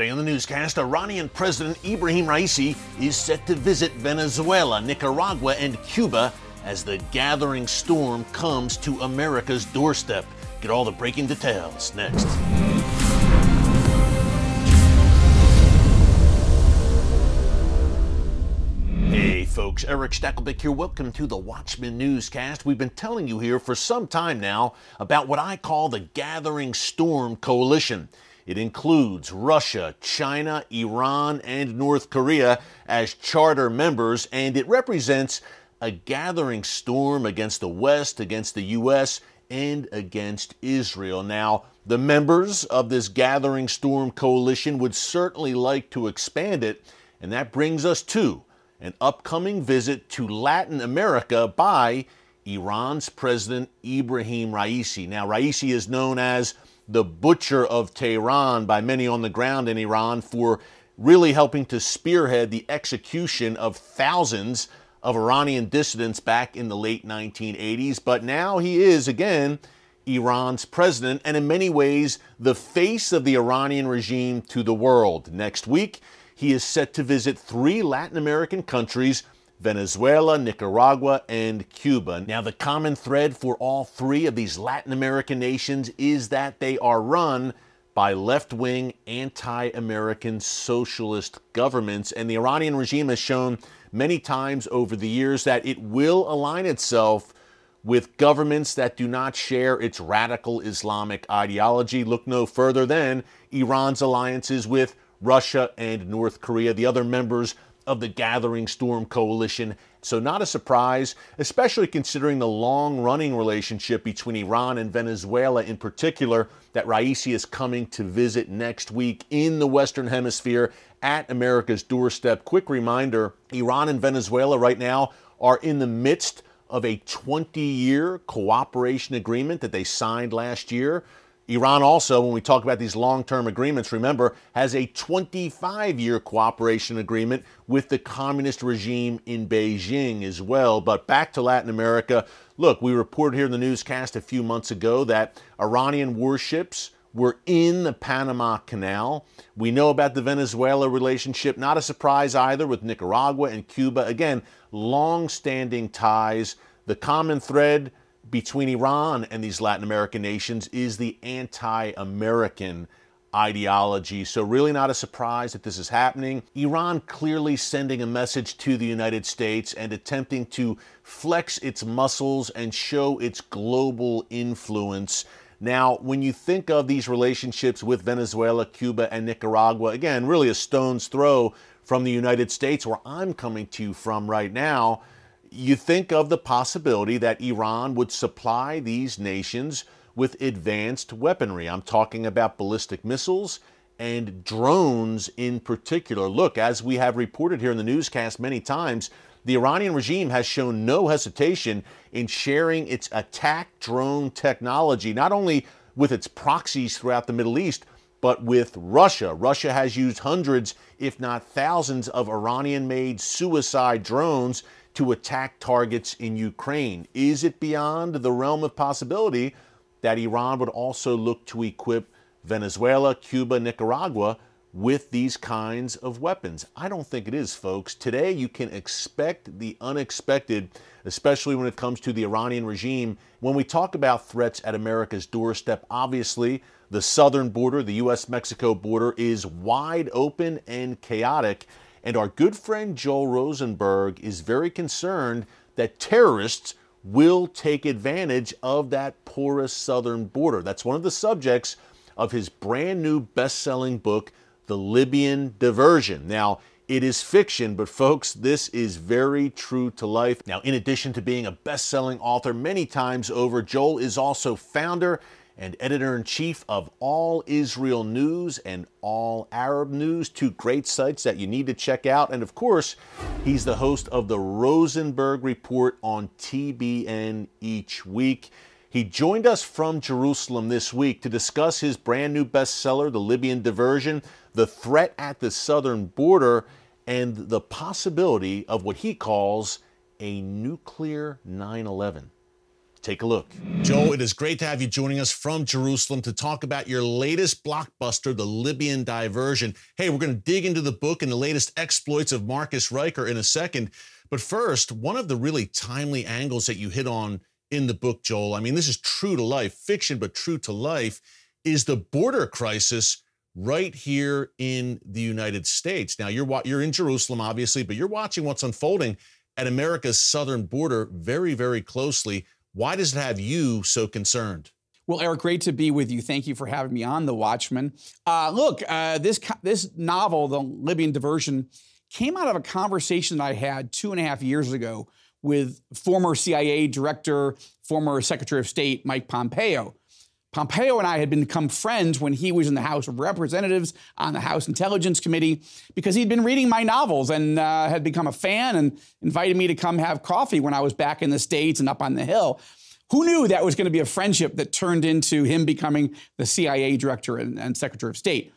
Today on the newscast, Iranian President Ebrahim Raisi is set to visit Venezuela, Nicaragua, and Cuba as the gathering storm comes to America's doorstep. Get all the breaking details next. Hey folks, Erick Stakelbeck here. Welcome to the Watchman Newscast. We've been telling you here for some time now about what I call the Gathering Storm Coalition. It includes Russia, China, Iran, and North Korea as charter members, and it represents a gathering storm against the West, against the U.S., and against Israel. Now, the members of this gathering storm coalition would certainly like to expand it, and that brings us to an upcoming visit to Latin America by Iran's President Ebrahim Raisi. Now, Raisi is known as the butcher of Tehran by many on the ground in Iran for really helping to spearhead the execution of thousands of Iranian dissidents back in the late 1980s. But now he is, again, Iran's president, and in many ways, the face of the Iranian regime to the world. Next week, he is set to visit three Latin American countries Venezuela, Nicaragua, and Cuba. Now, the common thread for all three of these Latin American nations is that they are run by left wing, anti American socialist governments. And the Iranian regime has shown many times over the years that it will align itself with governments that do not share its radical Islamic ideology. Look no further than Iran's alliances with Russia and North Korea, the other members of the Gathering Storm Coalition. So, not a surprise, especially considering the long running relationship between Iran and Venezuela in particular, that Raisi is coming to visit next week in the Western Hemisphere at America's doorstep. Quick reminder Iran and Venezuela right now are in the midst of a 20 year cooperation agreement that they signed last year. Iran also, when we talk about these long term agreements, remember, has a 25 year cooperation agreement with the communist regime in Beijing as well. But back to Latin America. Look, we reported here in the newscast a few months ago that Iranian warships were in the Panama Canal. We know about the Venezuela relationship, not a surprise either, with Nicaragua and Cuba. Again, long standing ties. The common thread between Iran and these Latin American nations is the anti American ideology. So, really not a surprise that this is happening. Iran clearly sending a message to the United States and attempting to flex its muscles and show its global influence. Now, when you think of these relationships with Venezuela, Cuba, and Nicaragua, again, really a stone's throw from the United States, where I'm coming to you from right now you think of the possibility that Iran would supply these nations with advanced weaponry. I'm talking about ballistic missiles and drones in particular. Look, as we have reported here in the newscast many times, the Iranian regime has shown no hesitation in sharing its attack drone technology, not only with its proxies throughout the Middle East, but with Russia. Russia has used hundreds, if not thousands, of Iranian made suicide drones to attack targets in Ukraine. Is it beyond the realm of possibility that Iran would also look to equip Venezuela, Cuba, Nicaragua with these kinds of weapons? I don't think it is, folks. Today, you can expect the unexpected, especially when it comes to the Iranian regime. When we talk about threats at America's doorstep, obviously, the southern border, the U.S. Mexico border, is wide open and chaotic. And our good friend Joel Rosenberg is very concerned that terrorists will take advantage of that porous southern border. That's one of the subjects of his brand new best selling book, The Libyan Diversion. Now, it is fiction, but folks, this is very true to life. Now, in addition to being a best selling author many times over, Joel is also founder and editor in chief of All Israel News and All Arab News, two great sites that you need to check out. And of course, he's the host of the Rosenberg Report on TBN each week. He joined us from Jerusalem this week to discuss his brand new bestseller, The Libyan Diversion, the threat at the southern border, and the possibility of what he calls a nuclear 9 11. Take a look. Joe, it is great to have you joining us from Jerusalem to talk about your latest blockbuster, The Libyan Diversion. Hey, we're going to dig into the book and the latest exploits of Marcus Ryker in a second. But first, one of the really timely angles that you hit on in the book, Joel, I mean, this is true to life, fiction, but true to life, is the border crisis right here in the United States. Now, you're, you're in Jerusalem, obviously, but you're watching what's unfolding at America's southern border very, very closely. Why does it have you so concerned? Well, Erick, great to be with you. Thank you for having me on The Watchman. Uh, look, uh, this this novel, The Libyan Diversion, came out of a conversation that I had two and a half years ago with former CIA director, former Secretary of State Mike Pompeo. Pompeo and I had become friends when he was in the House of Representatives on the House Intelligence Committee because he'd been reading my novels and uh, had become a fan and invited me to come have coffee when I was back in the States and up on the Hill. Who knew that was going to be a friendship that turned into him becoming the CIA director and, and Secretary of State?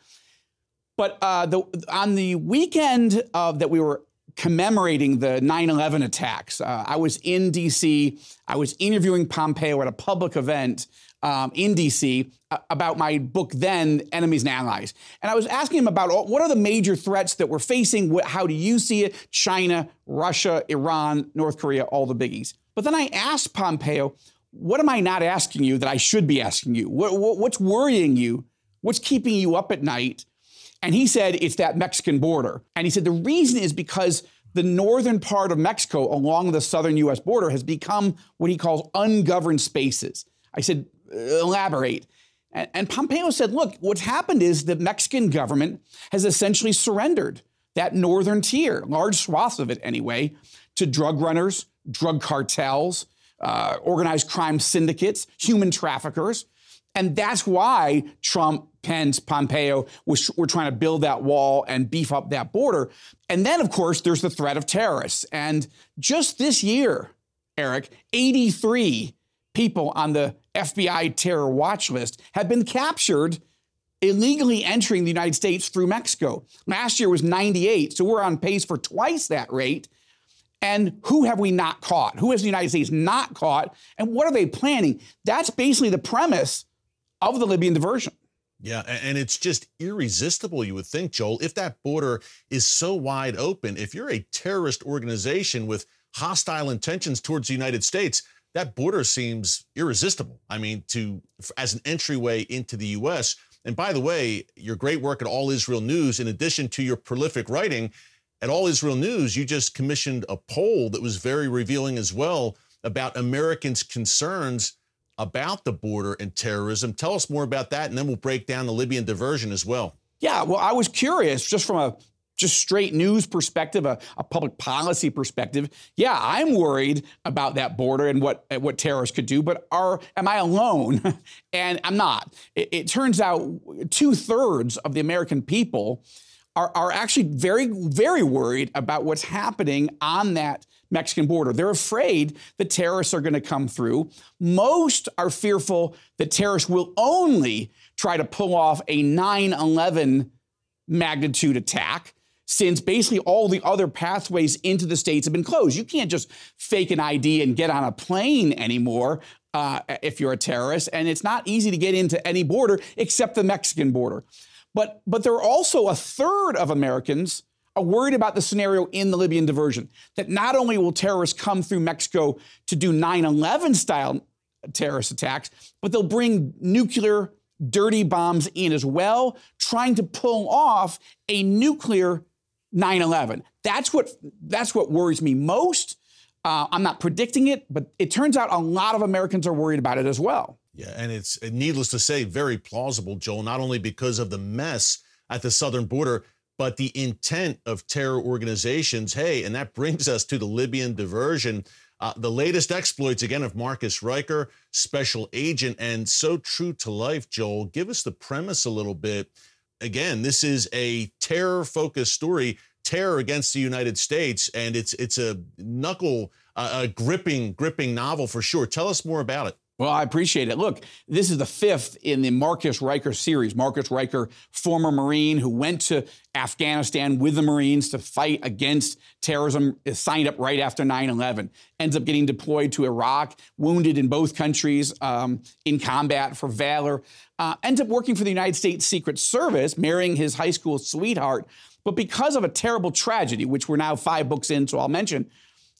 But uh, the, on the weekend of that we were commemorating the 9 11 attacks, uh, I was in DC. I was interviewing Pompeo at a public event um, in DC about my book then, Enemies and Allies. And I was asking him about what are the major threats that we're facing? How do you see it? China, Russia, Iran, North Korea, all the biggies. But then I asked Pompeo, what am I not asking you that I should be asking you? What, what, what's worrying you? What's keeping you up at night? And he said it's that Mexican border. And he said the reason is because the northern part of Mexico along the southern US border has become what he calls ungoverned spaces. I said, elaborate. And, and Pompeo said, look, what's happened is the Mexican government has essentially surrendered that northern tier, large swaths of it anyway, to drug runners, drug cartels, uh, organized crime syndicates, human traffickers. And that's why Trump, Pence, Pompeo was, were trying to build that wall and beef up that border. And then, of course, there's the threat of terrorists. And just this year, Erick, 83 people on the FBI terror watch list have been captured illegally entering the United States through Mexico. Last year was 98, so we're on pace for twice that rate. And who have we not caught? Who has the United States not caught? And what are they planning? That's basically the premise of the Libyan diversion. Yeah, and it's just irresistible, you would think, Joel, if that border is so wide open, if you're a terrorist organization with hostile intentions towards the United States, that border seems irresistible. I mean, to as an entryway into the U.S. And by the way, your great work at All Israel News, in addition to your prolific writing, at All Israel News, you just commissioned a poll that was very revealing as well about Americans' concerns about the border and terrorism. Tell us more about that, and then we'll break down the Libyan diversion as well. Yeah, well, I was curious just from a just straight news perspective, a, a, public policy perspective, yeah, I'm worried about that border and what what terrorists could do. But are am I alone? and I'm not. It, it turns out two thirds of the American people are, are actually very very worried about what's happening on that Mexican border. They're afraid that terrorists are going to come through. Most are fearful that terrorists will only try to pull off a 9 11 magnitude attack since basically all the other pathways into the states have been closed. You can't just fake an ID and get on a plane anymore uh, if you're a terrorist, and it's not easy to get into any border except the Mexican border. But but there are also a third of Americans are worried about the scenario in the Libyan diversion that not only will terrorists come through Mexico to do 9/11 style terrorist attacks, but they'll bring nuclear dirty bombs in as well, trying to pull off a nuclear 9/11. That's what that's what worries me most. Uh, I'm not predicting it, but it turns out a lot of Americans are worried about it as well. Yeah, and it's needless to say, very plausible, Joel. Not only because of the mess at the southern border, but the intent of terror organizations. Hey, and that brings us to the Libyan diversion. Uh, the latest exploits again of Marcus Ryker, special agent, and so true to life. Joel, give us the premise a little bit again, this is a terror focused story, terror against the United States, and it's it's a knuckle, uh, a gripping, gripping novel for sure. Tell us more about it. Well, I appreciate it. Look, this is the fifth in the Marcus Ryker series. Marcus Ryker, former Marine who went to Afghanistan with the Marines to fight against terrorism, is signed up right after 9 11, ends up getting deployed to Iraq, wounded in both countries um, in combat for valor, uh, ends up working for the United States Secret Service, marrying his high school sweetheart. But because of a terrible tragedy, which we're now five books in, so I'll mention,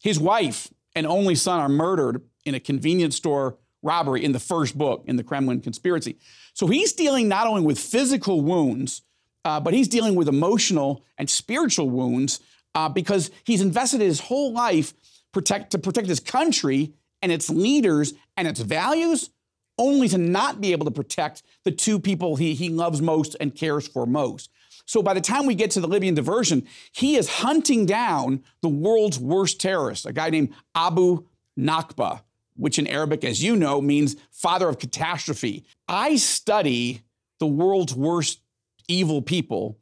his wife and only son are murdered in a convenience store robbery in the first book in the Kremlin conspiracy. So he's dealing not only with physical wounds, uh, but he's dealing with emotional and spiritual wounds uh, because he's invested his whole life protect, to protect his country and its leaders and its values, only to not be able to protect the two people he, he loves most and cares for most. So by the time we get to the Libyan diversion, he is hunting down the world's worst terrorist, a guy named Abu Nakba which in Arabic, as you know, means father of catastrophe. I study the world's worst evil people,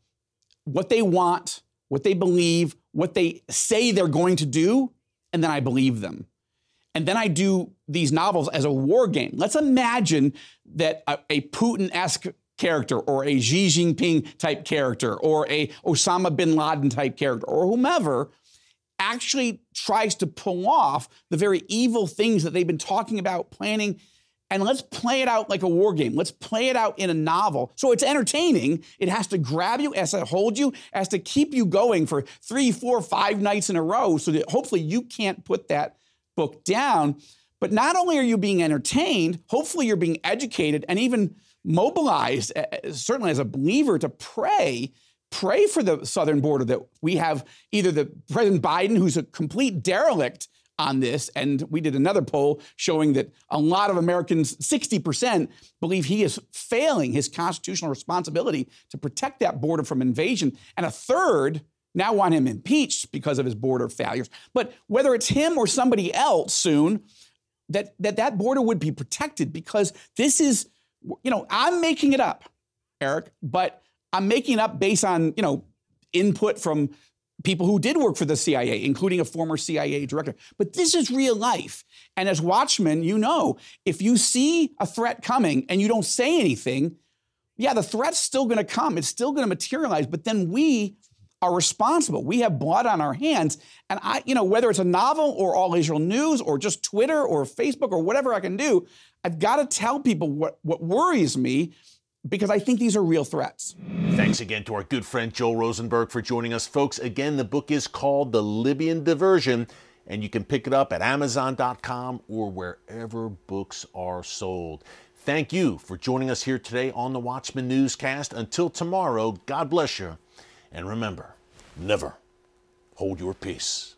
what they want, what they believe, what they say they're going to do, and then I believe them. And then I do these novels as a war game. Let's imagine that a, a Putin esque character or a Xi Jinping type character or a Osama bin Laden type character or whomever actually tries to pull off the very evil things that they've been talking about, planning. And let's play it out like a war game. Let's play it out in a novel. So it's entertaining. It has to grab you, has to hold you, has to keep you going for three, four, five nights in a row so that hopefully you can't put that book down. But not only are you being entertained, hopefully you're being educated and even mobilized, certainly as a believer, to pray pray for the southern border that we have either the President Biden, who's a complete derelict on this, and we did another poll showing that a lot of Americans, 60%, believe he is failing his constitutional responsibility to protect that border from invasion, and a third now want him impeached because of his border failures. But whether it's him or somebody else soon, that that, that border would be protected because this is, you know, I'm making it up, Erick, but I'm making up based on, you know, input from people who did work for the CIA, including a former CIA director. But this is real life. And as watchmen, you know, if you see a threat coming and you don't say anything, yeah, the threat's still going to come. It's still going to materialize. But then we are responsible. We have blood on our hands. And I, you know, whether it's a novel or All Israel News or just Twitter or Facebook or whatever I can do, I've got to tell people what, what worries me because I think these are real threats. Thanks again to our good friend Joel Rosenberg for joining us. Folks, again, the book is called The Libyan Diversion, and you can pick it up at Amazon.com or wherever books are sold. Thank you for joining us here today on the Watchman Newscast. Until tomorrow, God bless you. And remember, never hold your peace.